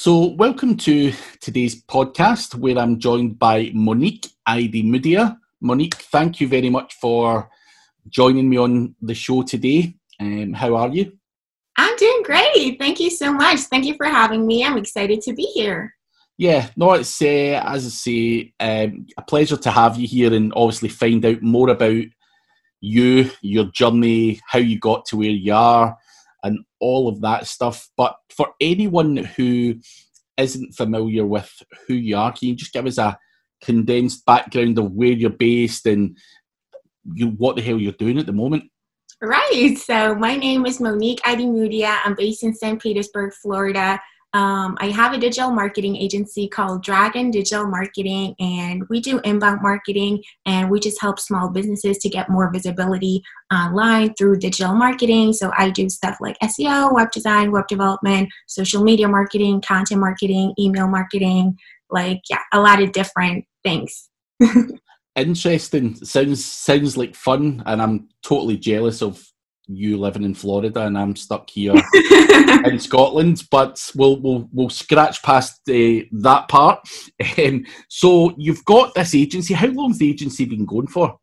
So, welcome to today's podcast where I'm joined by Monique Idemudia. Monique, thank you very much for joining me on the show today. Um, how are you? I'm doing great. Thank you so much. Thank you for having me. I'm excited to be here. Yeah, no, it's uh, as I say, um, a pleasure to have you here and obviously find out more about you, your journey, how you got to where you are, and all of that stuff. But for anyone who isn't familiar with who you are, can you just give us a condensed background of where you're based and you what the hell you're doing at the moment? Right. So my name is Monique Idemudia. I'm based in St. Petersburg, Florida. Um, I have a digital marketing agency called Dragon Digital Marketing, and we do inbound marketing and we just help small businesses to get more visibility online through digital marketing. So I do stuff like SEO, web design, web development, social media marketing, content marketing, email marketing, like, yeah, a lot of different things. Interesting. Sounds sounds like fun, and I'm totally jealous of you living in Florida and I'm stuck here in Scotland. But we'll we'll we'll scratch past uh, that part. Um, so you've got this agency. How long's the agency been going for?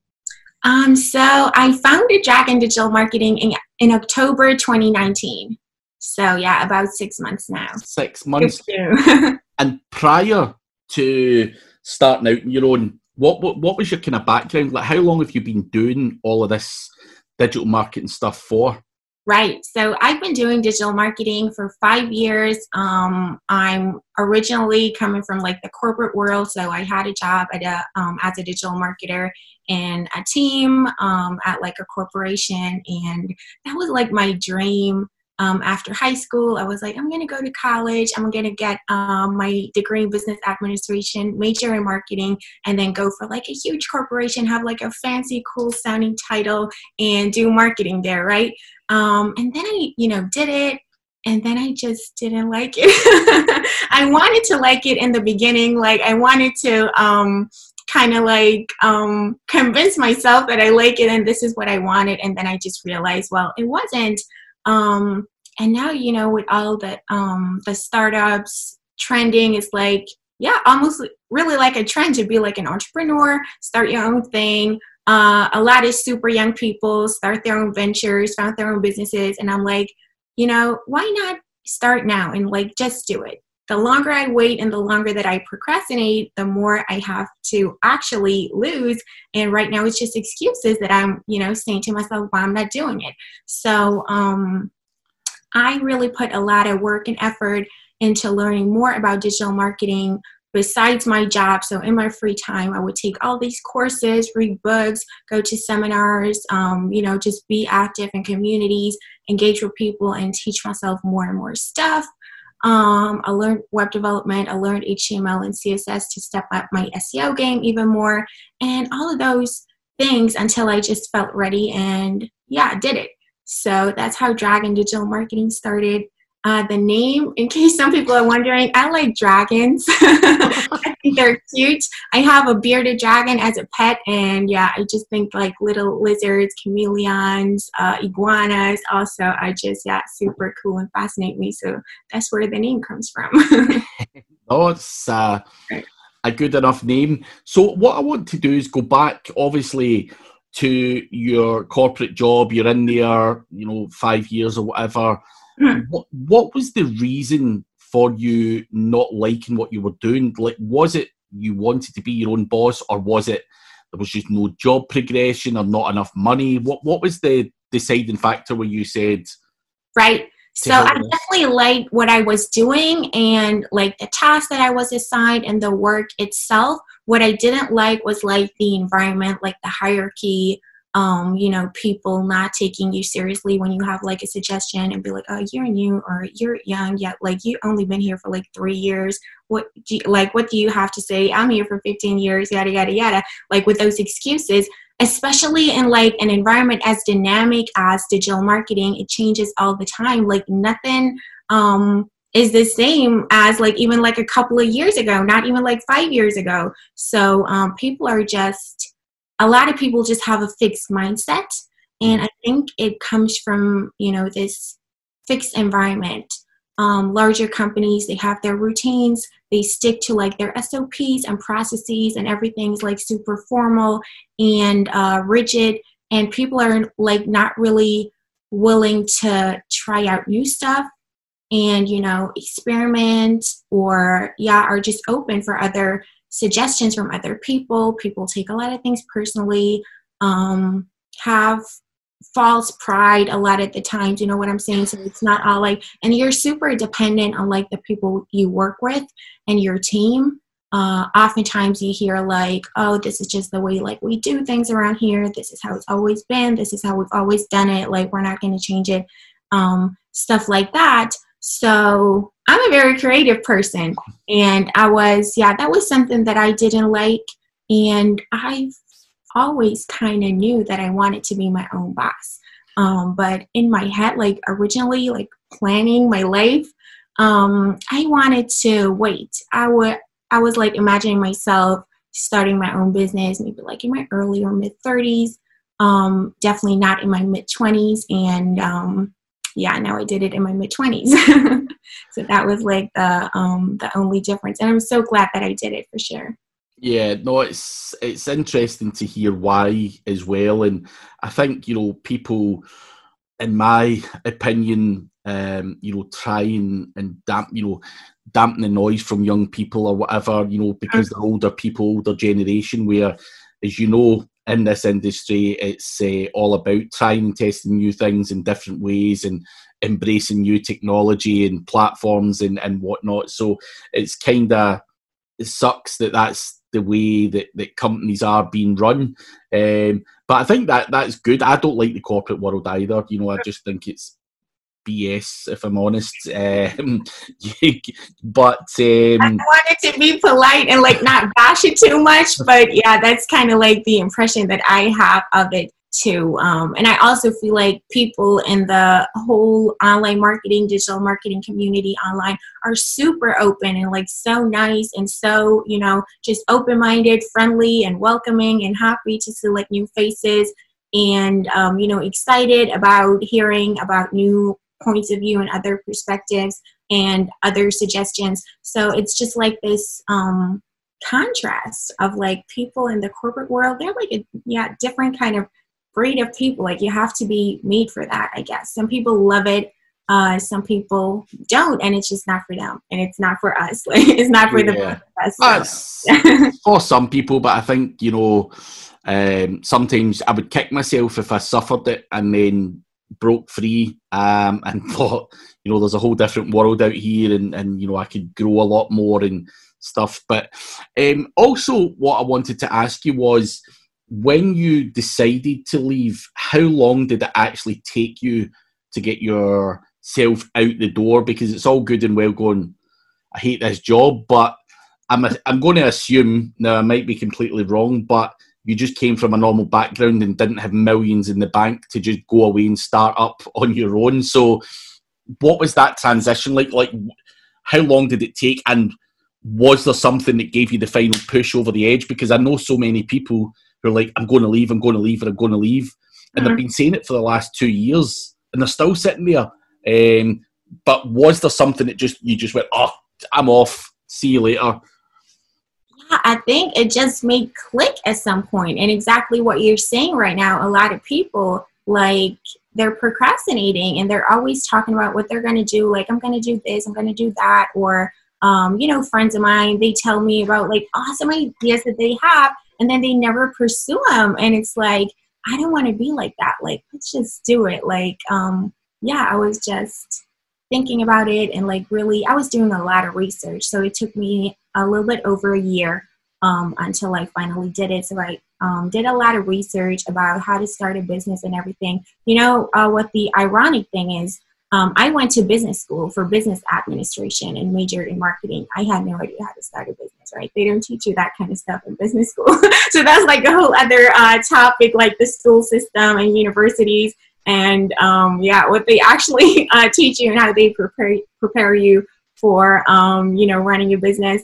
Um, so I founded Dragon Digital Marketing in, in October 2019. So yeah, about six months now. Six months. and prior to starting out on your own, what, what what was your kind of background? Like, how long have you been doing all of this digital marketing stuff for? Right. So I've been doing digital marketing for five years. Um, I'm originally coming from like the corporate world, so I had a job at a um, as a digital marketer in a team um, at like a corporation, and that was like my dream um, after high school, I was like, I'm going to go to college. I'm going to get um, my degree in business administration, major in marketing, and then go for like a huge corporation, have like a fancy, cool sounding title, and do marketing there, right? Um, and then I, you know, did it. And then I just didn't like it. I wanted to like it in the beginning. Like, I wanted to um, kind of like um, convince myself that I like it and this is what I wanted. And then I just realized, well, it wasn't. Um, and now, you know, with all the um, the startups trending, it's like, yeah, almost really like a trend to be like an entrepreneur, start your own thing. Uh, a lot of super young people start their own ventures, found their own businesses, and I'm like, you know, why not start now and like just do it? The longer I wait and the longer that I procrastinate, the more I have to actually lose. And right now, it's just excuses that I'm, you know, saying to myself, why I'm not doing it. So, um, I really put a lot of work and effort into learning more about digital marketing besides my job. So, in my free time, I would take all these courses, read books, go to seminars, um, you know, just be active in communities, engage with people, and teach myself more and more stuff. Um, I learned web development, I learned HTML and CSS to step up my SEO game even more, and all of those things until I just felt ready and yeah, did it. So that's how Dragon Digital Marketing started. Uh, the name, in case some people are wondering, I like dragons. I think they're cute. I have a bearded dragon as a pet, and yeah, I just think like little lizards, chameleons, uh, iguanas also are just yeah super cool and fascinate me. So that's where the name comes from. oh, it's uh, a good enough name. So what I want to do is go back, obviously to your corporate job. You're in there, you know, five years or whatever. What, what was the reason for you not liking what you were doing? Like, was it you wanted to be your own boss, or was it there was just no job progression or not enough money? What What was the deciding factor where you said, right? So I definitely liked what I was doing and like the task that I was assigned and the work itself. What I didn't like was like the environment, like the hierarchy, um, you know, people not taking you seriously when you have like a suggestion and be like, oh, you're new or you're young, yet like you only been here for like three years. What do you, like what do you have to say? I'm here for 15 years, yada yada yada. Like with those excuses, especially in like an environment as dynamic as digital marketing, it changes all the time. Like nothing um is the same as like even like a couple of years ago, not even like five years ago. So um, people are just a lot of people just have a fixed mindset and i think it comes from you know this fixed environment um, larger companies, they have their routines, they stick to like their SOPs and processes, and everything's like super formal and uh, rigid. And people are like not really willing to try out new stuff and, you know, experiment or, yeah, are just open for other suggestions from other people. People take a lot of things personally, um, have false pride a lot of the times you know what i'm saying? So it's not all like and you're super dependent on like the people you work with and your team. Uh, oftentimes you hear like oh this is just the way like we do things around here. This is how it's always been. This is how we've always done it. Like we're not going to change it. Um, stuff like that. So i'm a very creative person and i was yeah that was something that i didn't like and i've always kind of knew that I wanted to be my own boss. Um, but in my head, like originally, like planning my life, um, I wanted to wait. I would, I was like imagining myself starting my own business, maybe like in my early or mid 30s. Um, definitely not in my mid 20s. And um, yeah, now I did it in my mid 20s. so that was like the um, the only difference. And I'm so glad that I did it for sure. Yeah, no, it's it's interesting to hear why as well, and I think you know people, in my opinion, um, you know, try and, and damp, you know, dampen the noise from young people or whatever, you know, because they're older people, older generation. Where, as you know, in this industry, it's uh, all about trying testing new things in different ways and embracing new technology and platforms and and whatnot. So it's kind of it sucks that that's the way that, that companies are being run. Um, but I think that that's good. I don't like the corporate world either. You know, I just think it's BS if I'm honest. Um, but um, I wanted to be polite and like not bash it too much. But yeah, that's kind of like the impression that I have of it too. Um, and I also feel like people in the whole online marketing, digital marketing community online are super open and like so nice and so, you know, just open minded, friendly, and welcoming and happy to see like new faces and, um, you know, excited about hearing about new points of view and other perspectives and other suggestions. So it's just like this um, contrast of like people in the corporate world. They're like a yeah different kind of breed of people. Like you have to be made for that, I guess. Some people love it. Uh, some people don't, and it's just not for them, and it's not for us. Like it's not for yeah. the us. So. for some people, but I think you know, um, sometimes I would kick myself if I suffered it and then broke free um, and thought, you know, there's a whole different world out here, and and you know, I could grow a lot more and stuff. But um, also, what I wanted to ask you was when you decided to leave, how long did it actually take you to get yourself out the door? Because it's all good and well going, I hate this job, but I'm, a, I'm going to assume, now I might be completely wrong, but you just came from a normal background and didn't have millions in the bank to just go away and start up on your own. So, what was that transition like? Like, how long did it take? And was there something that gave you the final push over the edge? Because I know so many people who are like, I'm going to leave, I'm going to leave, and I'm going to leave. And mm-hmm. they've been saying it for the last two years, and they're still sitting there. Um, but was there something that just you just went, oh, I'm off. See you later. I think it just made click at some point, and exactly what you're saying right now. A lot of people like they're procrastinating, and they're always talking about what they're going to do. Like, I'm going to do this, I'm going to do that, or um, you know, friends of mine, they tell me about like awesome ideas that they have, and then they never pursue them and it's like i don't want to be like that like let's just do it like um yeah i was just thinking about it and like really i was doing a lot of research so it took me a little bit over a year um, until i finally did it so i um, did a lot of research about how to start a business and everything you know uh, what the ironic thing is um, I went to business school for business administration and majored in marketing. I had no idea how to start a business, right? They don't teach you that kind of stuff in business school. so that's like a whole other uh, topic, like the school system and universities. And um, yeah, what they actually uh, teach you and how they prepare prepare you for um, you know running a business.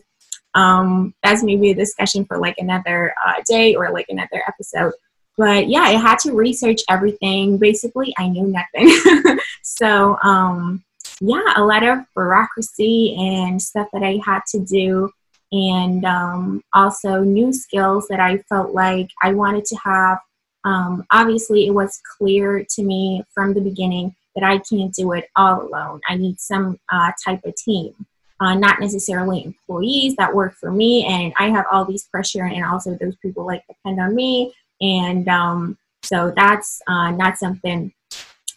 Um, that's maybe a discussion for like another uh, day or like another episode. But yeah, I had to research everything. Basically, I knew nothing. so um, yeah, a lot of bureaucracy and stuff that I had to do, and um, also new skills that I felt like I wanted to have. Um, obviously, it was clear to me from the beginning that I can't do it all alone. I need some uh, type of team, uh, not necessarily employees that work for me, and I have all these pressure, and also those people like depend on me, and um, so that's uh, not something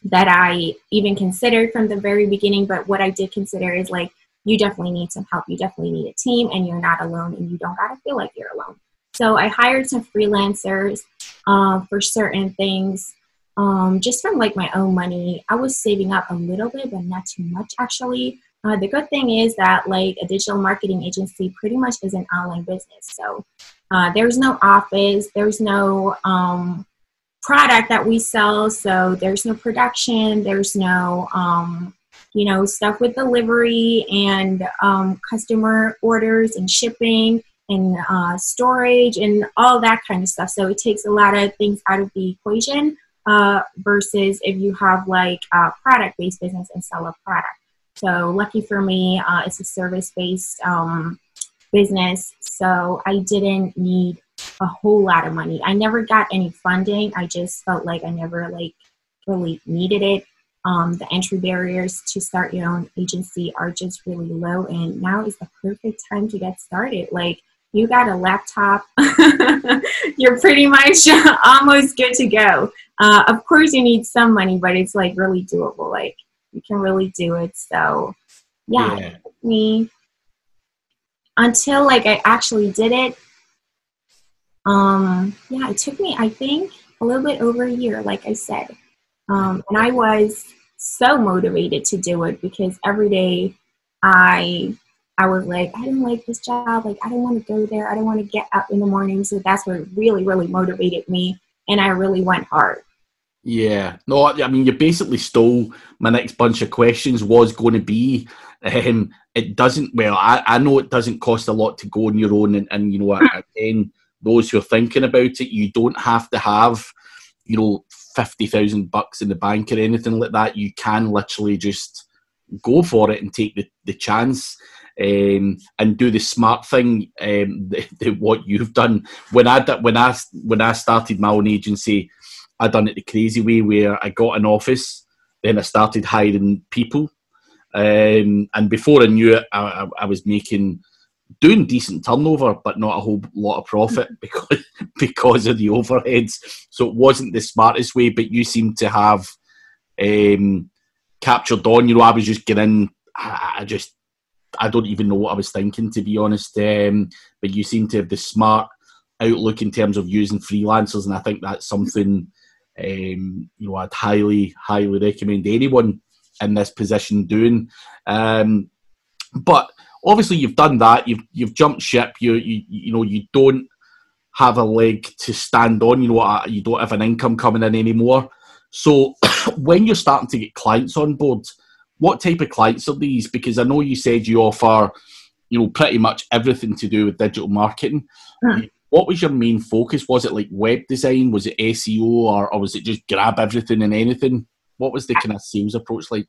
that I even considered from the very beginning. But what I did consider is like, you definitely need some help. You definitely need a team, and you're not alone, and you don't gotta feel like you're alone. So I hired some freelancers uh, for certain things, um, just from like my own money. I was saving up a little bit, but not too much actually. Uh, the good thing is that like a digital marketing agency pretty much is an online business. So uh, there's no office, there's no um, product that we sell. So there's no production, there's no, um, you know, stuff with delivery and um, customer orders and shipping and uh, storage and all that kind of stuff. So it takes a lot of things out of the equation uh, versus if you have like a product based business and sell a product. So lucky for me, uh, it's a service based um, business. So I didn't need a whole lot of money. I never got any funding. I just felt like I never like really needed it. Um, the entry barriers to start your own agency are just really low, and now is the perfect time to get started. Like you got a laptop, you're pretty much almost good to go. Uh, of course, you need some money, but it's like really doable. Like you can really do it. So, yeah, yeah. me until like I actually did it um, yeah, it took me, I think, a little bit over a year, like I said. Um, and I was so motivated to do it because every day I I was like, I don't like this job. Like, I don't want to go there. I don't want to get up in the morning. So that's what really, really motivated me. And I really went hard. Yeah. No, I mean, you basically stole my next bunch of questions was going to be, um, it doesn't, well, I, I know it doesn't cost a lot to go on your own. And, and you know, again, those who are thinking about it, you don't have to have, you know, fifty thousand bucks in the bank or anything like that. You can literally just go for it and take the, the chance. Um, and do the smart thing. Um, the, the, what you've done when I when I when I started my own agency, I done it the crazy way where I got an office, then I started hiring people, um, and before I knew it, I, I, I was making doing decent turnover, but not a whole lot of profit because because of the overheads. So it wasn't the smartest way. But you seem to have um, captured on. You know, I was just getting. I, I just. I don't even know what I was thinking, to be honest. Um, but you seem to have the smart outlook in terms of using freelancers, and I think that's something um, you know I'd highly, highly recommend anyone in this position doing. Um, but obviously you've done that. You've you've jumped ship. You you you know you don't have a leg to stand on. You know you don't have an income coming in anymore. So when you're starting to get clients on board, what type of clients are these? Because I know you said you offer, you know, pretty much everything to do with digital marketing. Hmm. What was your main focus? Was it like web design? Was it SEO, or, or was it just grab everything and anything? What was the kind of sales approach like?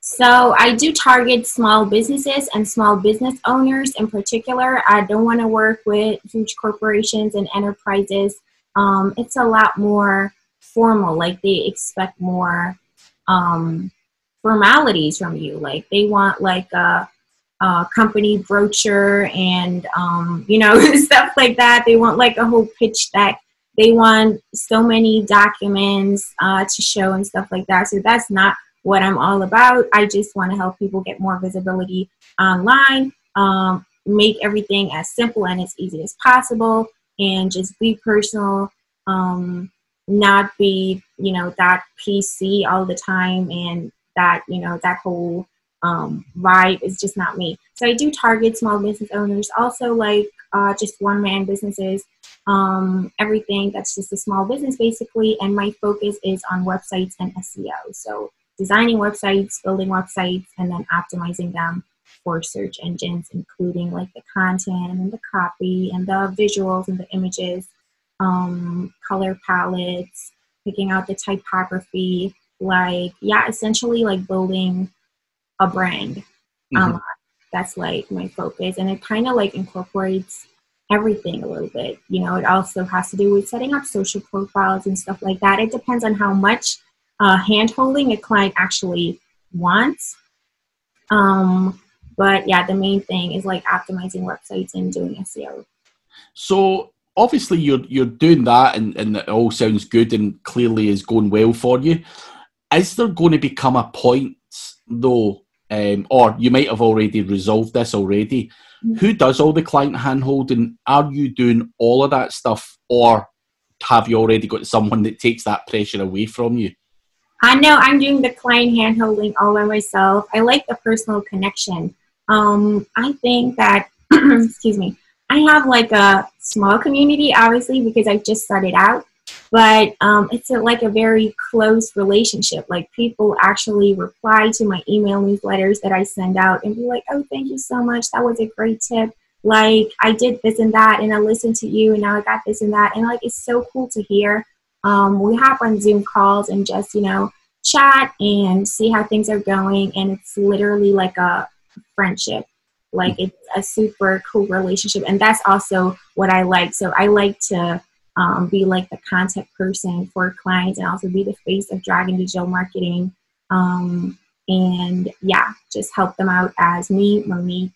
So I do target small businesses and small business owners in particular. I don't want to work with huge corporations and enterprises. Um, it's a lot more formal. Like they expect more um, formalities from you. Like they want like a, a company brochure and um, you know stuff like that. They want like a whole pitch deck. They want so many documents uh, to show and stuff like that. So that's not what I'm all about. I just want to help people get more visibility online, um, make everything as simple and as easy as possible, and just be personal, um, not be, you know, that PC all the time and that, you know, that whole um, vibe is just not me. So I do target small business owners, also like uh, just one man businesses, um, everything that's just a small business basically. And my focus is on websites and SEO. So designing websites, building websites, and then optimizing them for search engines, including like the content and the copy and the visuals and the images, um, color palettes, picking out the typography, like, yeah, essentially like building a brand. Mm-hmm. Um, that's like my focus, and it kind of like incorporates everything a little bit. You know, it also has to do with setting up social profiles and stuff like that. It depends on how much uh, hand holding a client actually wants. Um, but yeah, the main thing is like optimizing websites and doing SEO. So obviously you're you're doing that and, and it all sounds good and clearly is going well for you. Is there going to become a point though, um, or you might have already resolved this already? Mm-hmm. Who does all the client handholding? Are you doing all of that stuff, or have you already got someone that takes that pressure away from you? I know I'm doing the client handholding all by myself. I like the personal connection. Um, I think that, excuse me, I have like a small community, obviously, because I just started out, but um, it's a, like a very close relationship. Like people actually reply to my email newsletters that I send out and be like, oh, thank you so much. That was a great tip. Like I did this and that, and I listened to you, and now I got this and that. And like it's so cool to hear. Um, we hop on Zoom calls and just, you know, chat and see how things are going. And it's literally like a friendship. Like it's a super cool relationship. And that's also what I like. So I like to um, be like the contact person for clients and also be the face of Dragon Digital Marketing. Um, and yeah, just help them out as me, Monique.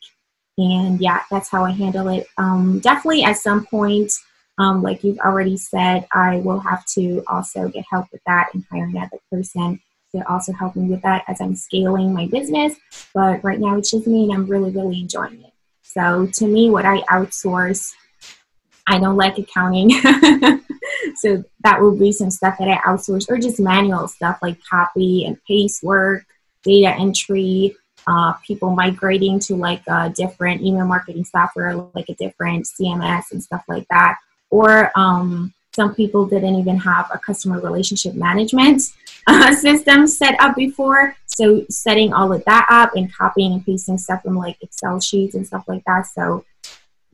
And yeah, that's how I handle it. Um, definitely at some point, um, like you've already said, I will have to also get help with that and hire another person to also help me with that as I'm scaling my business. But right now it's just me and I'm really, really enjoying it. So to me, what I outsource, I don't like accounting. so that would be some stuff that I outsource or just manual stuff like copy and paste work, data entry, uh, people migrating to like a different email marketing software, like a different CMS and stuff like that or um, some people didn't even have a customer relationship management uh, system set up before. So setting all of that up and copying and pasting stuff from like Excel sheets and stuff like that. So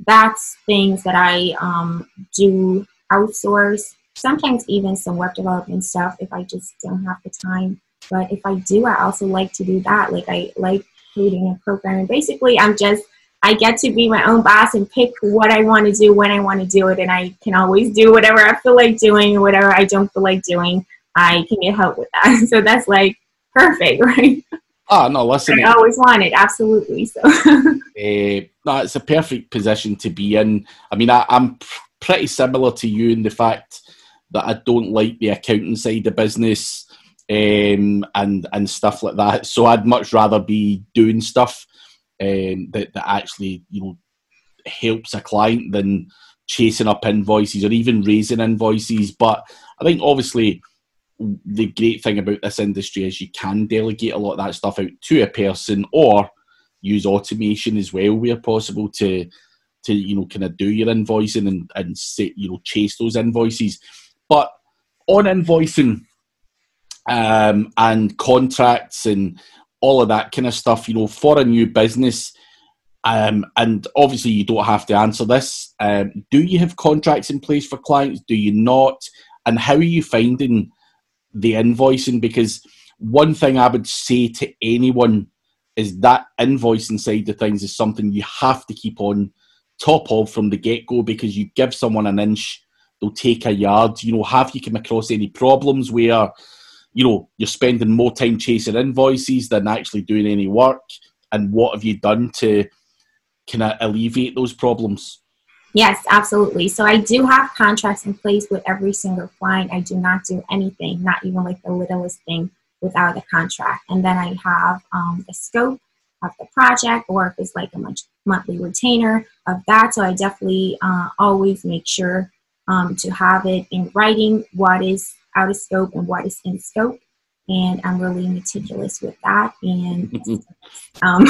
that's things that I um, do outsource. Sometimes even some web development stuff if I just don't have the time. But if I do, I also like to do that. Like I like creating a program. And basically, I'm just I get to be my own boss and pick what I want to do when I want to do it, and I can always do whatever I feel like doing, or whatever I don't feel like doing. I can get help with that. So that's like perfect, right? Oh no, listen. I always wanted, absolutely. So. uh, no, it's a perfect position to be in. I mean, I, am pretty similar to you in the fact that I don't like the accounting side of business um, and and stuff like that. So I'd much rather be doing stuff um, that, that actually you know helps a client than chasing up invoices or even raising invoices. But I think obviously the great thing about this industry is you can delegate a lot of that stuff out to a person or use automation as well where possible to to you know kind of do your invoicing and and say, you know chase those invoices but on invoicing um, and contracts and all of that kind of stuff, you know, for a new business. Um, and obviously, you don't have to answer this. Um, do you have contracts in place for clients? Do you not? And how are you finding the invoicing? Because one thing I would say to anyone is that invoicing side of things is something you have to keep on top of from the get go because you give someone an inch, they'll take a yard. You know, have you come across any problems where you know you're spending more time chasing invoices than actually doing any work and what have you done to kind of alleviate those problems yes absolutely so i do have contracts in place with every single client i do not do anything not even like the littlest thing without a contract and then i have um, the scope of the project or if it's like a month, monthly retainer of that so i definitely uh, always make sure um, to have it in writing what is out of scope and what is in scope. And I'm really meticulous with that. And um,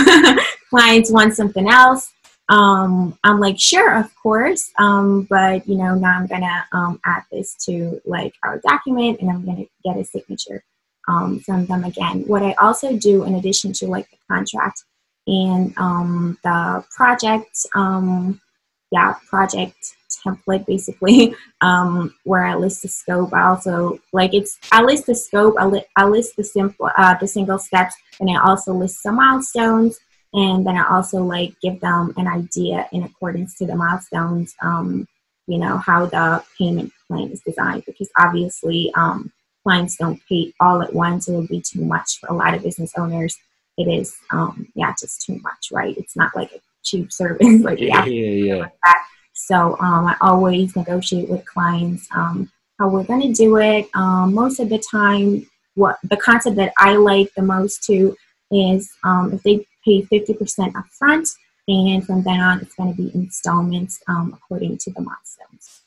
clients want something else. Um, I'm like, sure, of course. Um, but, you know, now I'm to um, add this to like our document and I'm to get a signature um, from them again. What I also do in addition to like the contract and um, the project, um, yeah, project template basically um, where I list the scope. I also like it's I list the scope. I, li- I list the simple uh, the single steps, and I also list some milestones. And then I also like give them an idea in accordance to the milestones. Um, you know how the payment plan is designed because obviously um, clients don't pay all at once. It would be too much for a lot of business owners. It is, um, yeah, just too much, right? It's not like a cheap service. like yeah, yeah, yeah. Like so um, I always negotiate with clients um, how we're going to do it. Um, most of the time, what the concept that I like the most too is um, if they pay 50% upfront, and from then on, it's going to be installments um, according to the milestones.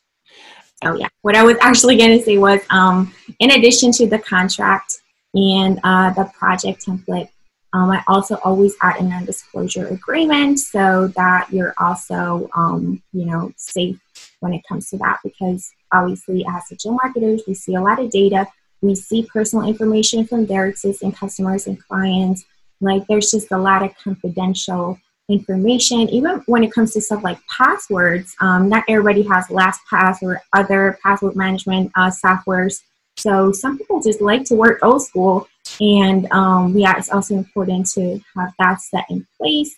So yeah, what I was actually going to say was, um, in addition to the contract and uh, the project template, um, I also always add a non-disclosure agreement so that you're also, um, you know, safe when it comes to that because obviously as digital marketers, we see a lot of data. We see personal information from their existing customers and clients. Like there's just a lot of confidential information. Even when it comes to stuff like passwords, um, not everybody has LastPass or other password management uh, softwares. So some people just like to work old school and um, yeah, it's also important to have that set in place.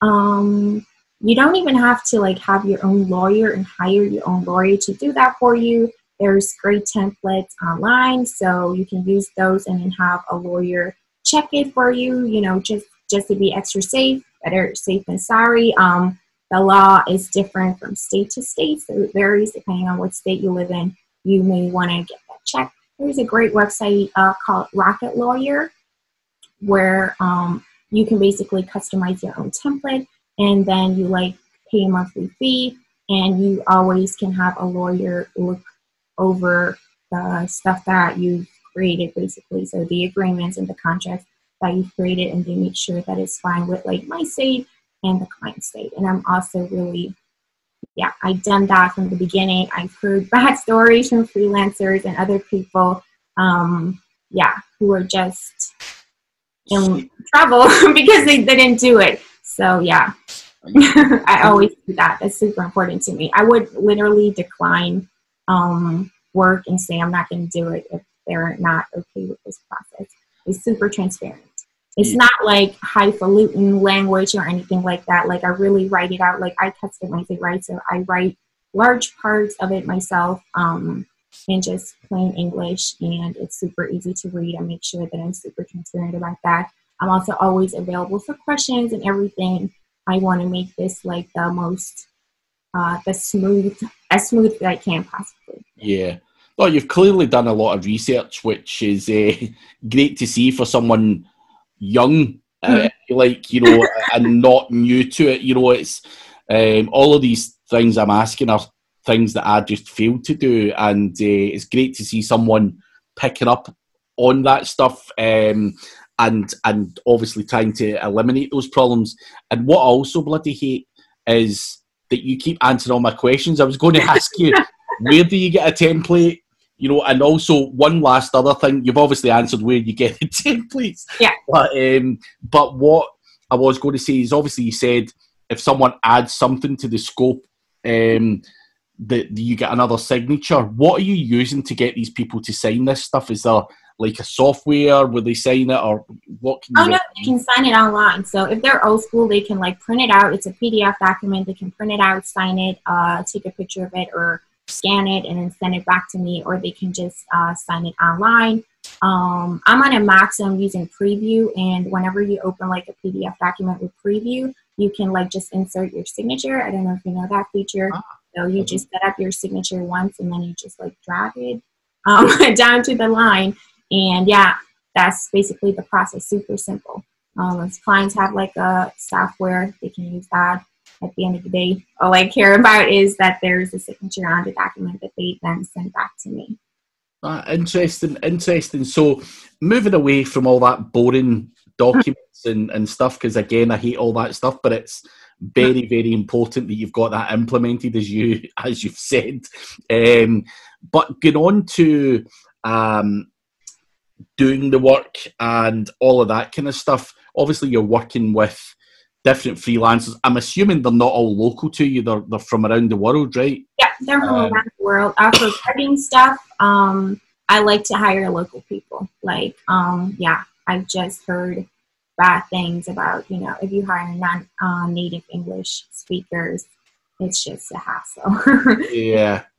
Um, you don't even have to like have your own lawyer and hire your own lawyer to do that for you. There's great templates online, so you can use those and then have a lawyer check it for you. You know, just just to be extra safe. Better safe than sorry. Um, the law is different from state to state, so it varies depending on what state you live in. You may want to get that checked there's a great website uh, called Rocket Lawyer where um, you can basically customize your own template and then you like pay a monthly fee and you always can have a lawyer look over the stuff that you've created basically so the agreements and the contracts that you've created and they make sure that it's fine with like my state and the client state and i'm also really yeah, I've done that from the beginning. I've heard bad stories from freelancers and other people, um, yeah, who are just in trouble because they didn't do it. So yeah, I always do that. That's super important to me. I would literally decline um, work and say I'm not going to do it if they're not okay with this process. It's super transparent. It's yeah. not like highfalutin language or anything like that. Like I really write it out. Like I customize it, right? So I write large parts of it myself um, in just plain English, and it's super easy to read. I make sure that I'm super transparent about that. I'm also always available for questions and everything. I want to make this like the most, uh, the smooth, as smooth as I can possibly. Yeah. Well, you've clearly done a lot of research, which is uh, great to see for someone young, uh, like you know, and not new to it. You know, it's um, all of these things I'm asking are things that I just failed to do, and uh, it's great to see someone picking up on that stuff. Um, and and obviously trying to eliminate those problems. And what I also bloody hate is that you keep answering all my questions. I was going to ask you, where do you get a template? You know, and also one last other thing, you've obviously answered where you get the templates. Yeah. But um, but what I was going to say is obviously you said if someone adds something to the scope, um, that you get another signature. What are you using to get these people to sign this stuff? Is there like a software where they sign it, or what? Can oh no, they can sign it online. So if they're old school, they can like print it out. It's a PDF document. They can print it out, sign it, uh, take a picture of it, or scan it and then send it back to me, or they can just uh, sign it online. Um, I'm on a Mac, so I'm using Preview, and whenever you open like a PDF document with Preview, you can like just insert your signature. I don't know if you know that feature. Ah, so you just set up your signature once, and then you just like drag it um, down to the line, and yeah, that's basically the process. Super simple. Um, if clients have like a software, they can use that at the end of the day, all I care about is that there's a signature on the document that they then send back to me. Uh, interesting, interesting. So, moving away from all that boring documents and, and stuff, because again, I hate all that stuff, but it's very, very important that you've got that implemented, as you as you've said. Um, but going on to um, doing the work and all of that kind of stuff. Obviously, you're working with different freelancers. I'm assuming they're not all local to you. They're they're from around the world, right? Yeah, they're from um, around the world. After cutting stuff, um, I like to hire local people. Like, um, yeah, I've just heard bad things about you know if you hire non uh, native English speakers, it's just a hassle. yeah.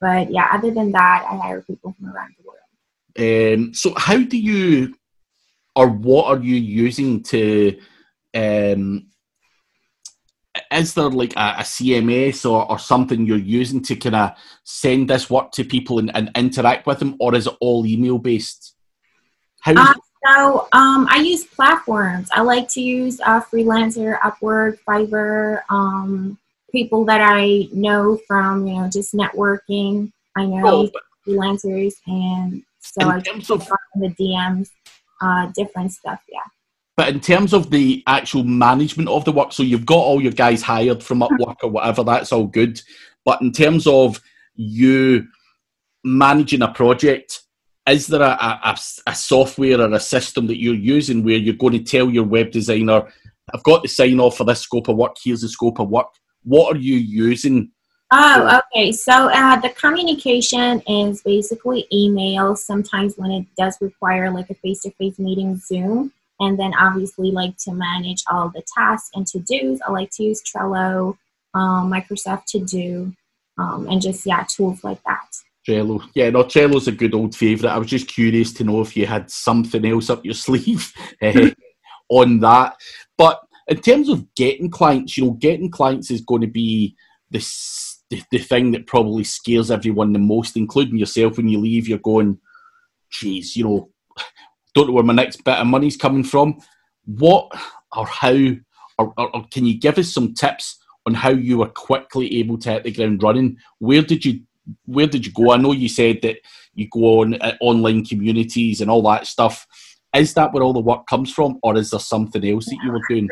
but yeah, other than that, I hire people from around the world. Um, so how do you, or what are you using to? Um, is there like a, a CMS or, or something you're using to kind of send this work to people and, and, interact with them, or is it all email based? How? Uh, so um, I use platforms. I like to use uh, Freelancer, Upwork, Fiverr, um, people that I know from you know just networking. I know oh, freelancers, and so I just of the DMs, uh, different stuff. Yeah. But in terms of the actual management of the work, so you've got all your guys hired from Upwork or whatever, that's all good. But in terms of you managing a project, is there a, a, a, software or a system that you're using where you're going to tell your web designer, I've got to sign off for this scope of work, here's the scope of work? What are you using? Oh, okay. So uh, the communication is basically email. Sometimes when it does require like a face-to-face meeting, Zoom and then obviously like to manage all the tasks and to dos i like to use trello um, microsoft to do um, and just yeah tools like that Trello. Yeah, no, Trello's a good old favourite. I was just curious to know if you had something else up your sleeve uh, on that. But in terms of getting clients, you know, getting clients is going to be this the, the thing that probably scares everyone the most, including yourself. When you leave, you're going, geez, you know, don't know where my next bit of money's coming from. What or how, or, or, or can you give us some tips on how you were quickly able to hit the ground running? Where did you where did you go? I know you said that you go on uh, online communities and all that stuff. Is that where all the work comes from, or is there something else that you were doing?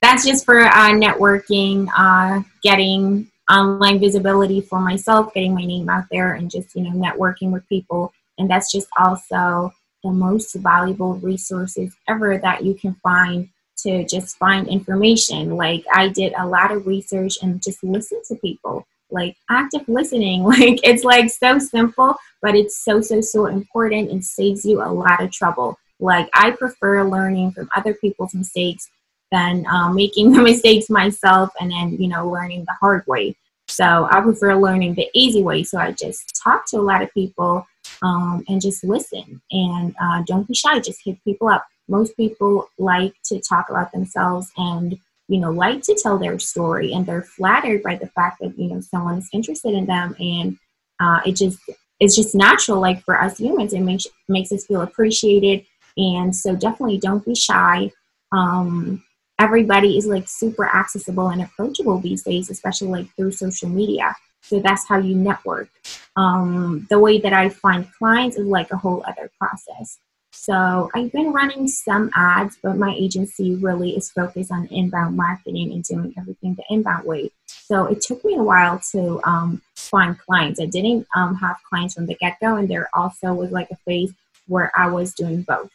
That's just for uh, networking, uh, getting online visibility for myself, getting my name out there, and just you know networking with people. And that's just also the most valuable resources ever that you can find to just find information. Like I did a lot of research and just listen to people. Like active listening. Like it's like so simple, but it's so so so important and saves you a lot of trouble. Like I prefer learning from other people's mistakes than um, making the mistakes myself and then you know learning the hard way. So I prefer learning the easy way. So I just talk to a lot of people um, and just listen and uh, don't be shy. Just hit people up. Most people like to talk about themselves and you know like to tell their story, and they're flattered by the fact that you know someone is interested in them, and uh, it just it's just natural. Like for us humans, it makes makes us feel appreciated, and so definitely don't be shy. Um, everybody is like super accessible and approachable these days, especially like through social media. So that's how you network. Um, the way that I find clients is like a whole other process. So I've been running some ads, but my agency really is focused on inbound marketing and doing everything the inbound way. So it took me a while to um, find clients. I didn't um, have clients from the get go, and there also was like a phase where I was doing both.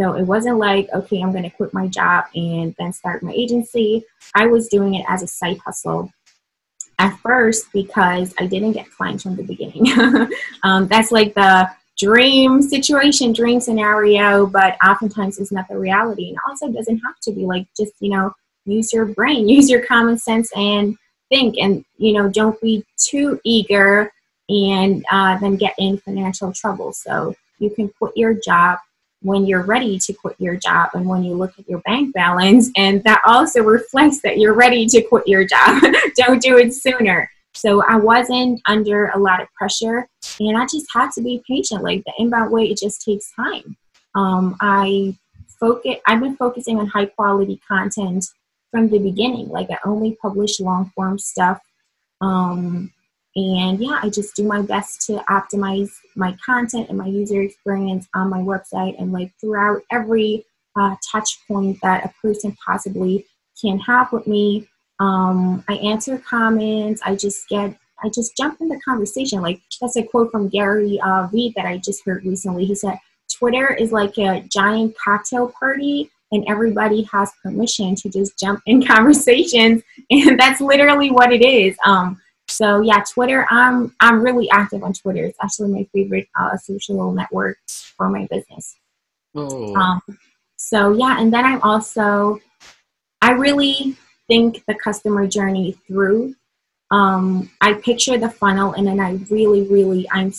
So it wasn't like, okay, I'm going to quit my job and then start my agency. I was doing it as a side hustle at first because I didn't get clients from the beginning. um, that's like the dream situation, dream scenario, but oftentimes it's not the reality. And also doesn't have to be like just, you know, use your brain, use your common sense and think and, you know, don't be too eager and uh, then get in financial trouble. So you can quit your job when you're ready to quit your job and when you look at your bank balance and that also reflects that you're ready to quit your job. Don't do it sooner. So i wasn't under a lot of pressure and i just had to be patient. Like the inbound way it just takes time. Um, i focus i've been focusing on high quality content from the beginning. Like i only publish long form stuff um, and yeah, I just do my best to optimize my content and my user experience on my website and like throughout every uh, touch point that a person possibly can have with me. Um, I answer comments. I just get, I just jump in the conversation. Like that's a quote from Gary uh, Vee that I just heard recently. He said, Twitter is like a giant cocktail party and everybody has permission to just jump in conversations and that's literally what it is um, so yeah twitter i'm i'm really active on twitter it's actually my favorite uh, social network for my business oh. um, so yeah and then i'm also i really think the customer journey through um, i picture the funnel and then i really really i'm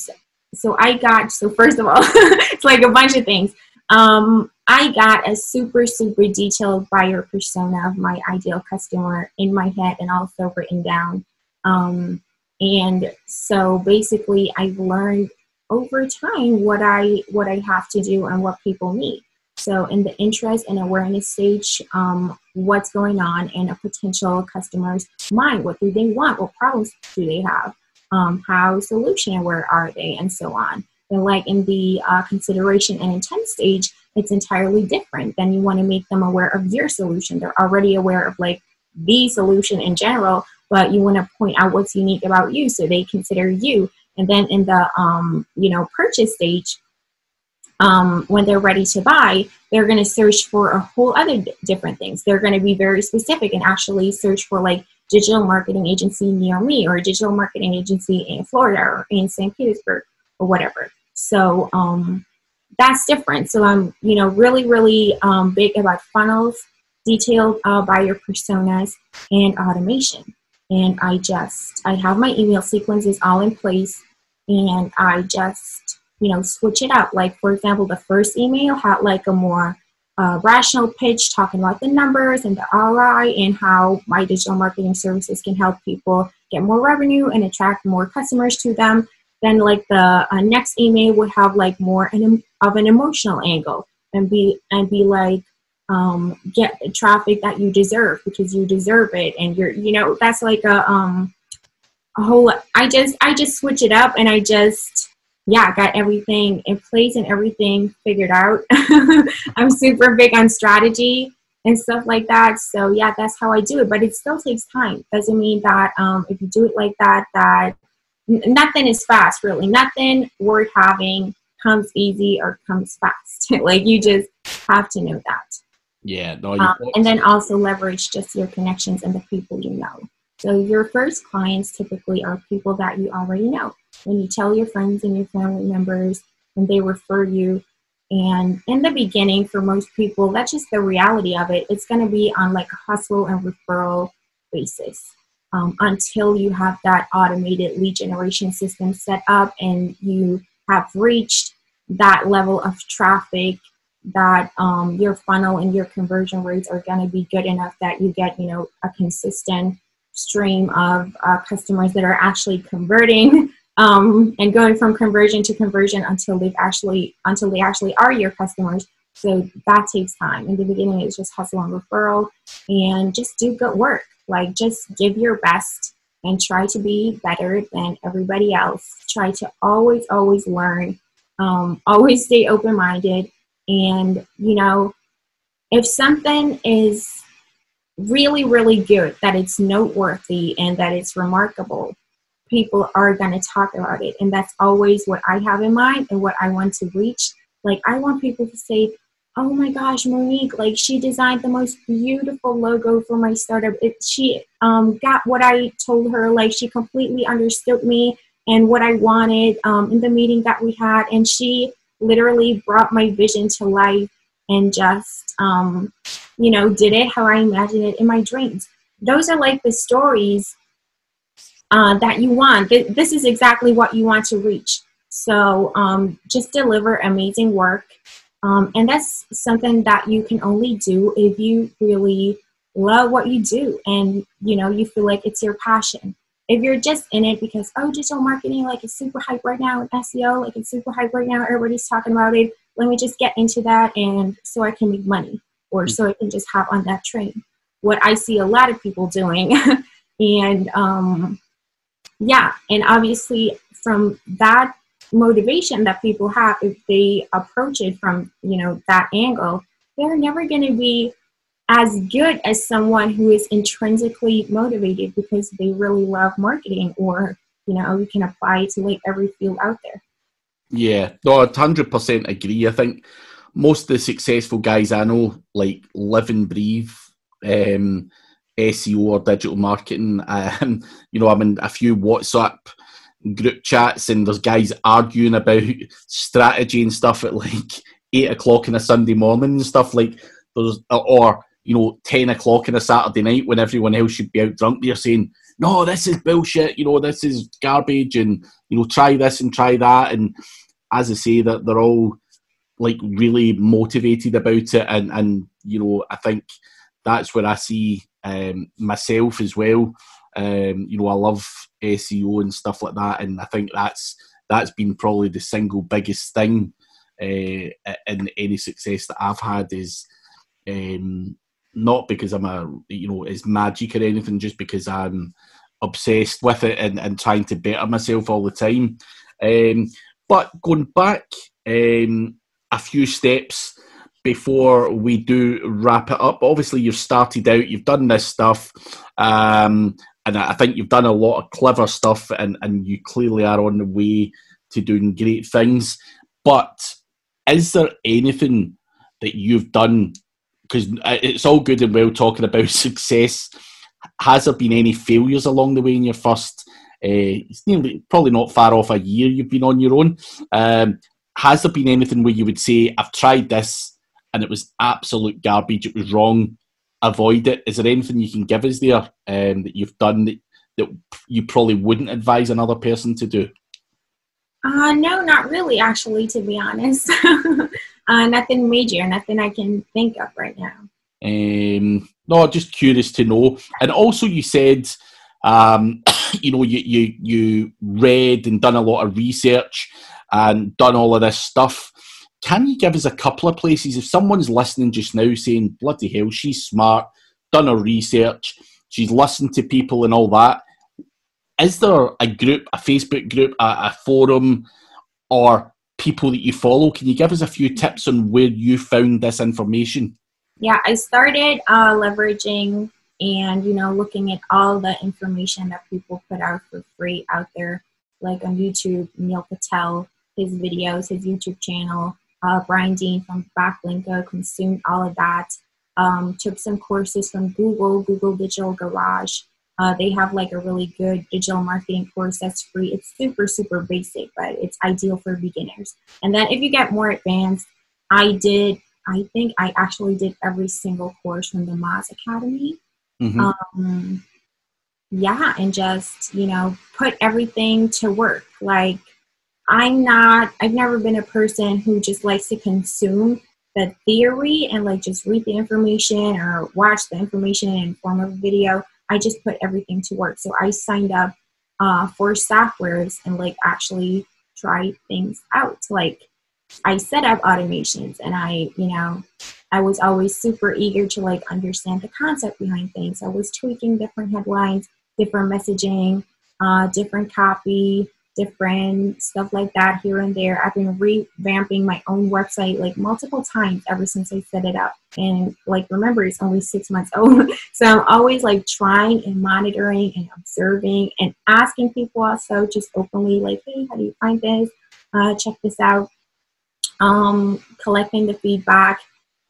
so i got so first of all it's like a bunch of things um, I got a super, super detailed buyer persona of my ideal customer in my head and also written down. Um, and so basically, I've learned over time what I what I have to do and what people need. So in the interest and awareness stage, um, what's going on in a potential customer's mind? What do they want? What problems do they have? Um, how solution aware are they? And so on. And like in the uh, consideration and intent stage, it's entirely different. Then you want to make them aware of your solution. They're already aware of like the solution in general, but you want to point out what's unique about you so they consider you. And then in the um, you know purchase stage, um, when they're ready to buy, they're going to search for a whole other d- different things. They're going to be very specific and actually search for like digital marketing agency near me or digital marketing agency in Florida or in St. Petersburg or whatever. So um, that's different. So I'm, you know, really, really um, big about funnels, detailed uh, buyer personas, and automation. And I just, I have my email sequences all in place, and I just, you know, switch it up. Like for example, the first email had like a more uh, rational pitch talking about the numbers and the ROI and how my digital marketing services can help people get more revenue and attract more customers to them then like the uh, next email would have like more an, of an emotional angle and be and be like um, get the traffic that you deserve because you deserve it. And you're you know that's like a um a whole i just i just switch it up and i just yeah got everything in place and everything figured out. I'm super big on strategy and stuff like that. So yeah that's how i do it. But it still takes time. Doesn't mean that um, if you do it like that that nothing is fast really. Nothing worth having comes easy or comes fast. Like you just have to know that yeah no, um, and then also leverage just your connections and the people you know. So your first clients typically are people that you already know. When you tell your friends and your family members and they refer you and in the beginning for most people that's just the reality of it. It's going to be on like a hustle and referral basis um, until you have that automated lead generation system set up and you have reached that level of traffic that um, your funnel and your conversion rates are going to be good enough that you get you know a consistent stream of uh, customers that are actually converting um, and going from conversion to conversion until they've actually until they actually are your customers so that takes time in the beginning it's just hustle and referral and just do good work like, just give your best and try to be better than everybody else. Try to always, always learn, um, always stay open minded. And, you know, if something is really, really good, that it's noteworthy and that it's remarkable, people are going to talk about it. And that's always what I have in mind and what I want to reach. Like, I want people to say, oh my gosh, Monique, like she designed the most beautiful logo for my startup. It, she um, got what I told her, like she completely understood me and what I wanted um, in the meeting that we had. And she literally brought my vision to life and just, um, you know, did it how I imagined it in my dreams. Those are like the stories uh, that you want. This is exactly what you want to reach. So um, just deliver amazing work um, and that's something that you can only do if you really love what you do and you know you feel like it's your passion. If you're just in it because oh digital marketing like it's super hype right now and SEO like it's super hype right now everybody's talking about it let me just get into that and so I can make money or so I can just hop on that train. What I see a lot of people doing and um, yeah and obviously from that motivation that people have if they approach it from you know that angle they're never going to be as good as someone who is intrinsically motivated because they really love marketing or you know you can apply it to like every field out there yeah no i 100% agree i think most of the successful guys I know like live and breathe um, SEO or digital marketing. Um, you know, I'm in a few WhatsApp group chats and there's guys arguing about strategy and stuff at like eight o'clock on a Sunday morning and stuff like there's or you know ten o'clock on a Saturday night when everyone else should be out drunk. They're saying, "No, this is bullshit. You know, this is garbage," and you know, try this and try that. And as I say, that they're all like really motivated about it, and and you know, I think that's where I see um, myself as well. Um, you know, I love SEO and stuff like that, and I think that's that's been probably the single biggest thing uh, in any success that I've had is um, not because I'm a you know it's magic or anything, just because I'm obsessed with it and, and trying to better myself all the time. Um, but going back um, a few steps before we do wrap it up, obviously you've started out, you've done this stuff, um, and I think you've done a lot of clever stuff, and, and you clearly are on the way to doing great things. But is there anything that you've done? Because it's all good and well talking about success. Has there been any failures along the way in your first? Uh, it's nearly probably not far off a year you've been on your own. Um, has there been anything where you would say, "I've tried this and it was absolute garbage. It was wrong. Avoid it." Is there anything you can give us there um, that you've done that, that you probably wouldn't advise another person to do? Uh, no, not really, actually, to be honest. uh, nothing major, nothing I can think of right now. Um, no, just curious to know. And also, you said, um, you know, you, you you read and done a lot of research and done all of this stuff. Can you give us a couple of places if someone's listening just now saying, "Bloody hell, she's smart, done her research, she's listened to people and all that." is there a group, a Facebook group, a, a forum, or people that you follow? Can you give us a few tips on where you found this information? Yeah, I started uh, leveraging and you know looking at all the information that people put out for free out there, like on YouTube, Neil Patel, his videos, his YouTube channel, uh, Brian Dean from Backlinko, consumed all of that. Um, took some courses from Google, Google Digital Garage, uh, they have like a really good digital marketing course that's free. It's super, super basic, but it's ideal for beginners. And then if you get more advanced, I did, I think I actually did every single course from the Moz Academy. Mm-hmm. Um, yeah, and just, you know, put everything to work. Like, I'm not, I've never been a person who just likes to consume the theory and like just read the information or watch the information in form of a video. I just put everything to work. So I signed up uh, for softwares and like actually try things out. Like I set up automations and I, you know, I was always super eager to like understand the concept behind things. I was tweaking different headlines, different messaging, uh, different copy, different stuff like that here and there. I've been revamping my own website like multiple times ever since I set it up. And like, remember, it's only six months old. so I'm always like trying and monitoring and observing and asking people also just openly, like, hey, how do you find this? Uh, check this out. Um, collecting the feedback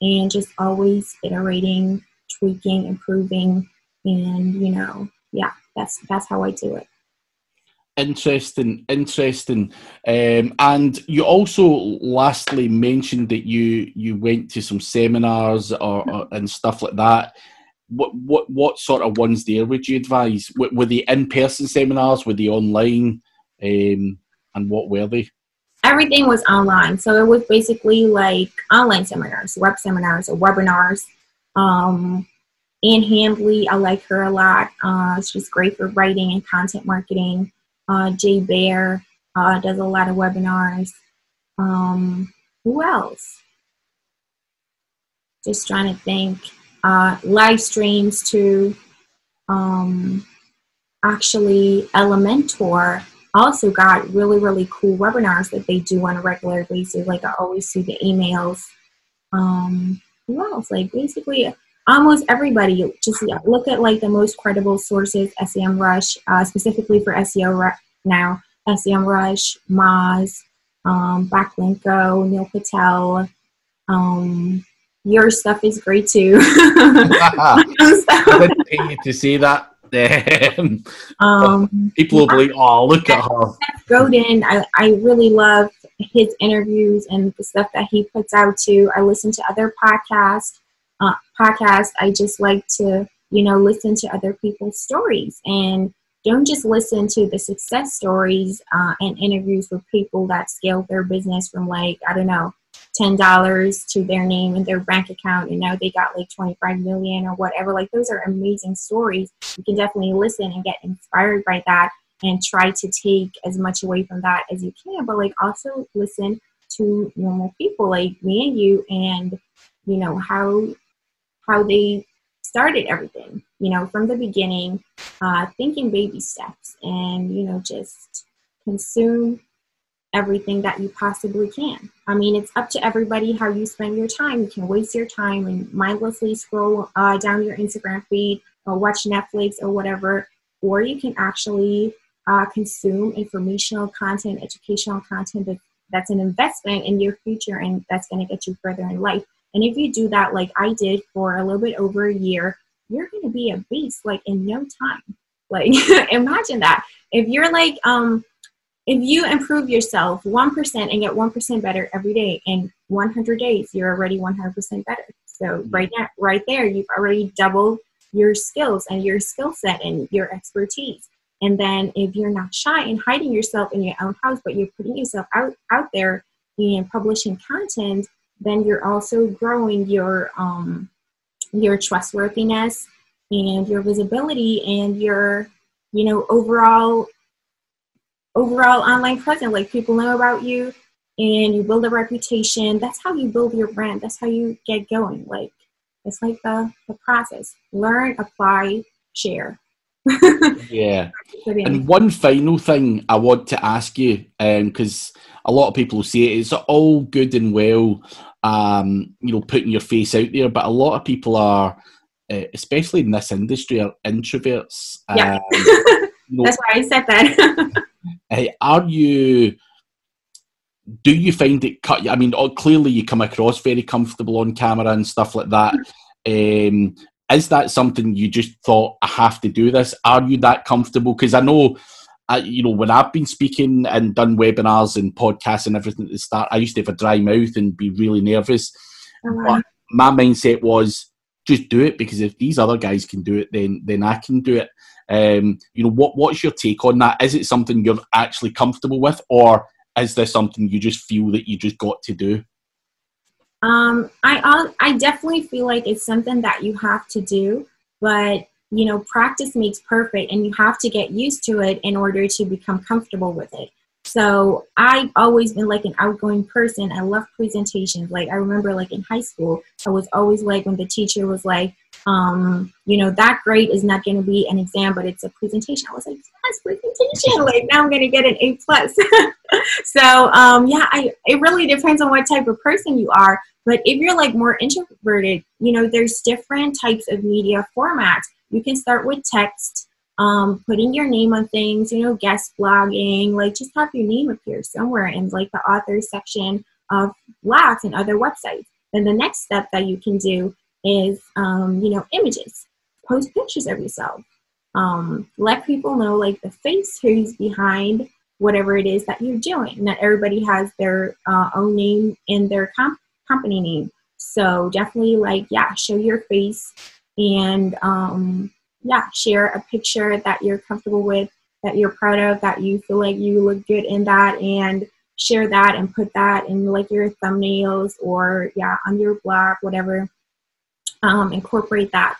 and just always iterating, tweaking, improving, and you know, yeah, that's that's how I do it. Interesting, interesting. Um, and you also lastly mentioned that you you went to some seminars or, or and stuff like that. What what what sort of ones there would you advise? Were, were the in person seminars? Were the online? Um, and what were they? Everything was online, so it was basically like online seminars, web seminars, or webinars. Um, Ann Handley, I like her a lot. Uh, she's great for writing and content marketing. Uh, Jay Baer uh, does a lot of webinars. Um, who else? Just trying to think. Uh, live streams too. Um, actually, Elementor also got really, really cool webinars that they do on a regular basis. Like I always see the emails. Um, who else? Like basically almost everybody just look at like the most credible sources SEMrush uh, specifically for SEO now SEMrush Moz um, Backlinko Neil Patel Um, your stuff is great too. You to say that. um, People will be, oh, look at her. Godin, I, I really love his interviews and the stuff that he puts out too. I listen to other podcasts. Uh, podcasts. I just like to, you know, listen to other people's stories. And don't just listen to the success stories uh, and interviews with people that scaled their business from like I don't know ten dollars to their name and their bank account and now they got like 25 million or whatever. Like those are amazing stories. You can definitely listen and get inspired by that and try to take as much away from that as you can. But like also listen to normal people like me and you and you know how how they started everything you know from the beginning uh, thinking baby steps and you know just consume everything that you possibly can. I mean, it's up to everybody how you spend your time. You can waste your time and mindlessly scroll uh, down your Instagram feed or watch Netflix or whatever, or you can actually uh, consume informational content, educational content that, that's an investment in your future and that's going to get you further in life. And if you do that, like I did for a little bit over a year, you're going to be a beast like in no time. Like imagine that. If you're like um if you improve yourself 1% and get 1% better every day in 100 days you're already 100% better so mm-hmm. right now right there you've already doubled your skills and your skill set and your expertise and then if you're not shy and hiding yourself in your own house but you're putting yourself out out there and publishing content then you're also growing your um your trustworthiness and your visibility and your you know overall overall online presence. Like people know about you and you build a reputation. That's how you build your brand. That's how you get going. Like it's like the, the process. Learn, apply, share. yeah. And one final thing I want to ask you, because um, a lot of people say it, it's all good and well, um, you know, putting your face out there, but a lot of people are, uh, especially in this industry, are introverts. Yeah. Um, you know, That's why I said that. Uh, are you? Do you find it cut? I mean, clearly you come across very comfortable on camera and stuff like that. Um, is that something you just thought I have to do this? Are you that comfortable? Because I know, uh, you know, when I've been speaking and done webinars and podcasts and everything at the start, I used to have a dry mouth and be really nervous. Uh-huh. But my mindset was just do it because if these other guys can do it, then then I can do it. Um, you know, what what's your take on that? Is it something you're actually comfortable with, or is this something you just feel that you just got to do? Um, I I definitely feel like it's something that you have to do, but you know, practice makes perfect, and you have to get used to it in order to become comfortable with it. So I've always been like an outgoing person. I love presentations. Like I remember like in high school, I was always like when the teacher was like, um, you know, that grade is not going to be an exam, but it's a presentation. I was like, yes, presentation. Like now I'm going to get an A plus. so um, yeah, I, it really depends on what type of person you are. But if you're like more introverted, you know, there's different types of media formats. You can start with text um, putting your name on things, you know, guest blogging, like just have your name appear somewhere in like the author section of blogs and other websites. Then the next step that you can do is, um, you know, images. Post pictures of yourself. Um, let people know like the face who's behind whatever it is that you're doing. Not everybody has their uh, own name in their comp- company name. So definitely like, yeah, show your face and um, yeah, share a picture that you're comfortable with, that you're proud of, that you feel like you look good in that, and share that and put that in like your thumbnails or yeah on your blog, whatever. Um, incorporate that.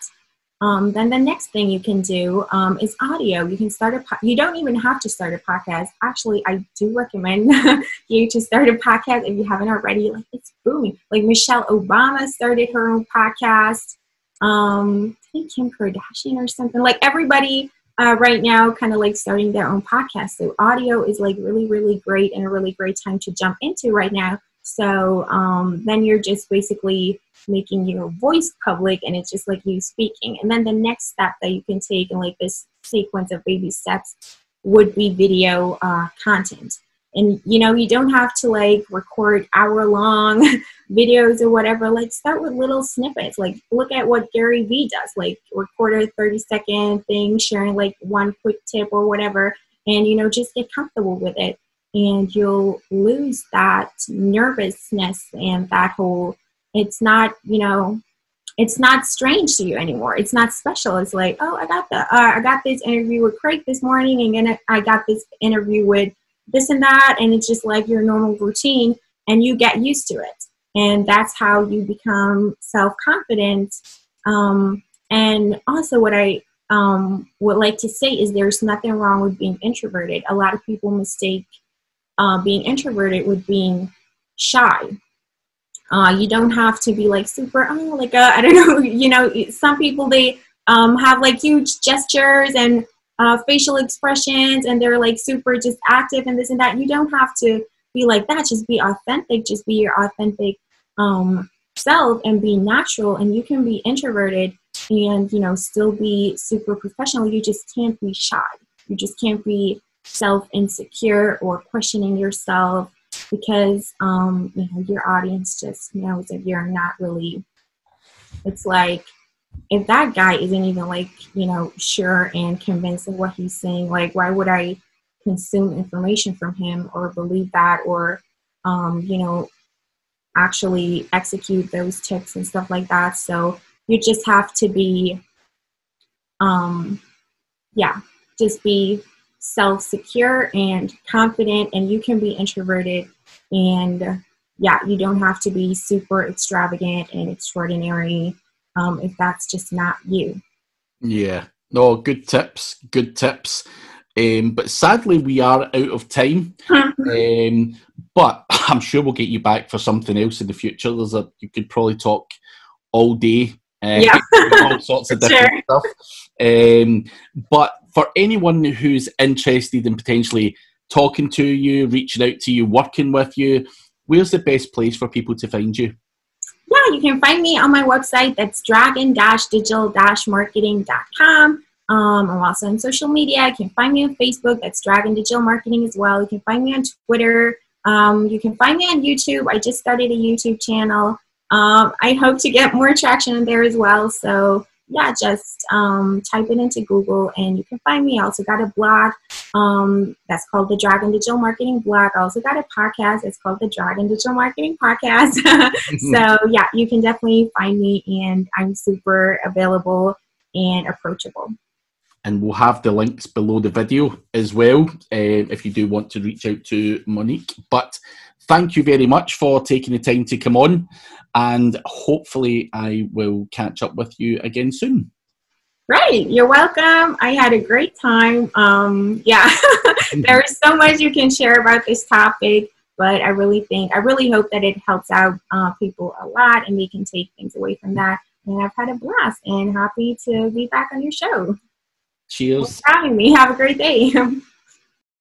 Um, then the next thing you can do um, is audio. You can start a po- you don't even have to start a podcast. Actually, I do recommend you to start a podcast if you haven't already. Like it's booming. Like Michelle Obama started her own podcast um, I think Kim Kardashian or something. Like everybody uh, right now, kind of like starting their own podcast. So audio is like really, really great and a really great time to jump into right now. So um, then you're just basically making your voice public and it's just like you speaking. And then the next step that you can take in like this sequence of baby steps would be video uh, content. And you know you don't have to like record hour long videos or whatever. Like start with little snippets. Like look at what gary vee does. Like record a 30 second thing sharing like one quick tip or whatever. And you know just get comfortable with it. And you'll lose that nervousness and that whole it's not you know it's not strange to you anymore. It's not special. It's like oh i got the uh, i got this interview with craig this morning and then i got this interview with this and that and it's just like your normal routine and you get used to it. And that's how you become self-confident. Um, and also what i um, would like to say is there's nothing wrong with being introverted. A lot of people mistake uh, being introverted with being shy. Uh, you don't have to be like super oh like uh, i don't know you know some people they um, have like huge gestures and uh, facial expressions and they're like super just active and this and that. You don't have to be like that. Just be authentic. Just be your authentic um, self and be natural. And you can be introverted and you know still be super professional. You just can't be shy. You just can't be self insecure or questioning yourself because um, you know your audience just knows that you're not really. It's like if that guy isn't even like you know sure and convinced of what he's saying like why would i consume information from him or believe that or um, you know actually execute those tips and stuff like that? So you just have to be um yeah just be self-secure and confident and you can be introverted and yeah you don't have to be super extravagant and extraordinary um, if that's just not you. Yeah, no, good tips, good tips. Um, but sadly, we are out of time. um, but I'm sure we'll get you back for something else in the future. There's a you could probably talk all day. Uh, yeah, all sorts of different sure. stuff. Um, but for anyone who's interested in potentially talking to you, reaching out to you, working with you, where's the best place for people to find you? Yeah, you can find me on my website. That's dragon-digital-marketing.com. Um, I'm also on social media. You can find me on Facebook. That's Dragon Digital Marketing as well. You can find me on Twitter. Um, you can find me on YouTube. I just started a YouTube channel. Um, I hope to get more traction there as well. So yeah, just um, type it into Google and you can find me. I also got a blog um, that's called the Dragon Digital Marketing Blog. I also got a podcast. It's called the Dragon Digital Marketing Podcast. so yeah, you can definitely find me and I'm super available and approachable. And we'll have the links below the video as well uh, if you do want to reach out to Monique. But thank you very much for taking the time to come on and hopefully I will catch up with you again soon. Right, you're welcome. I had a great time. Um, yeah, there's so much you can share about this topic, but I really think, I really hope that it helps out uh, people a lot and they can take things away from that. And I've had a blast and happy to be back on your show. Cheers. Thanks for having me. Have a great day.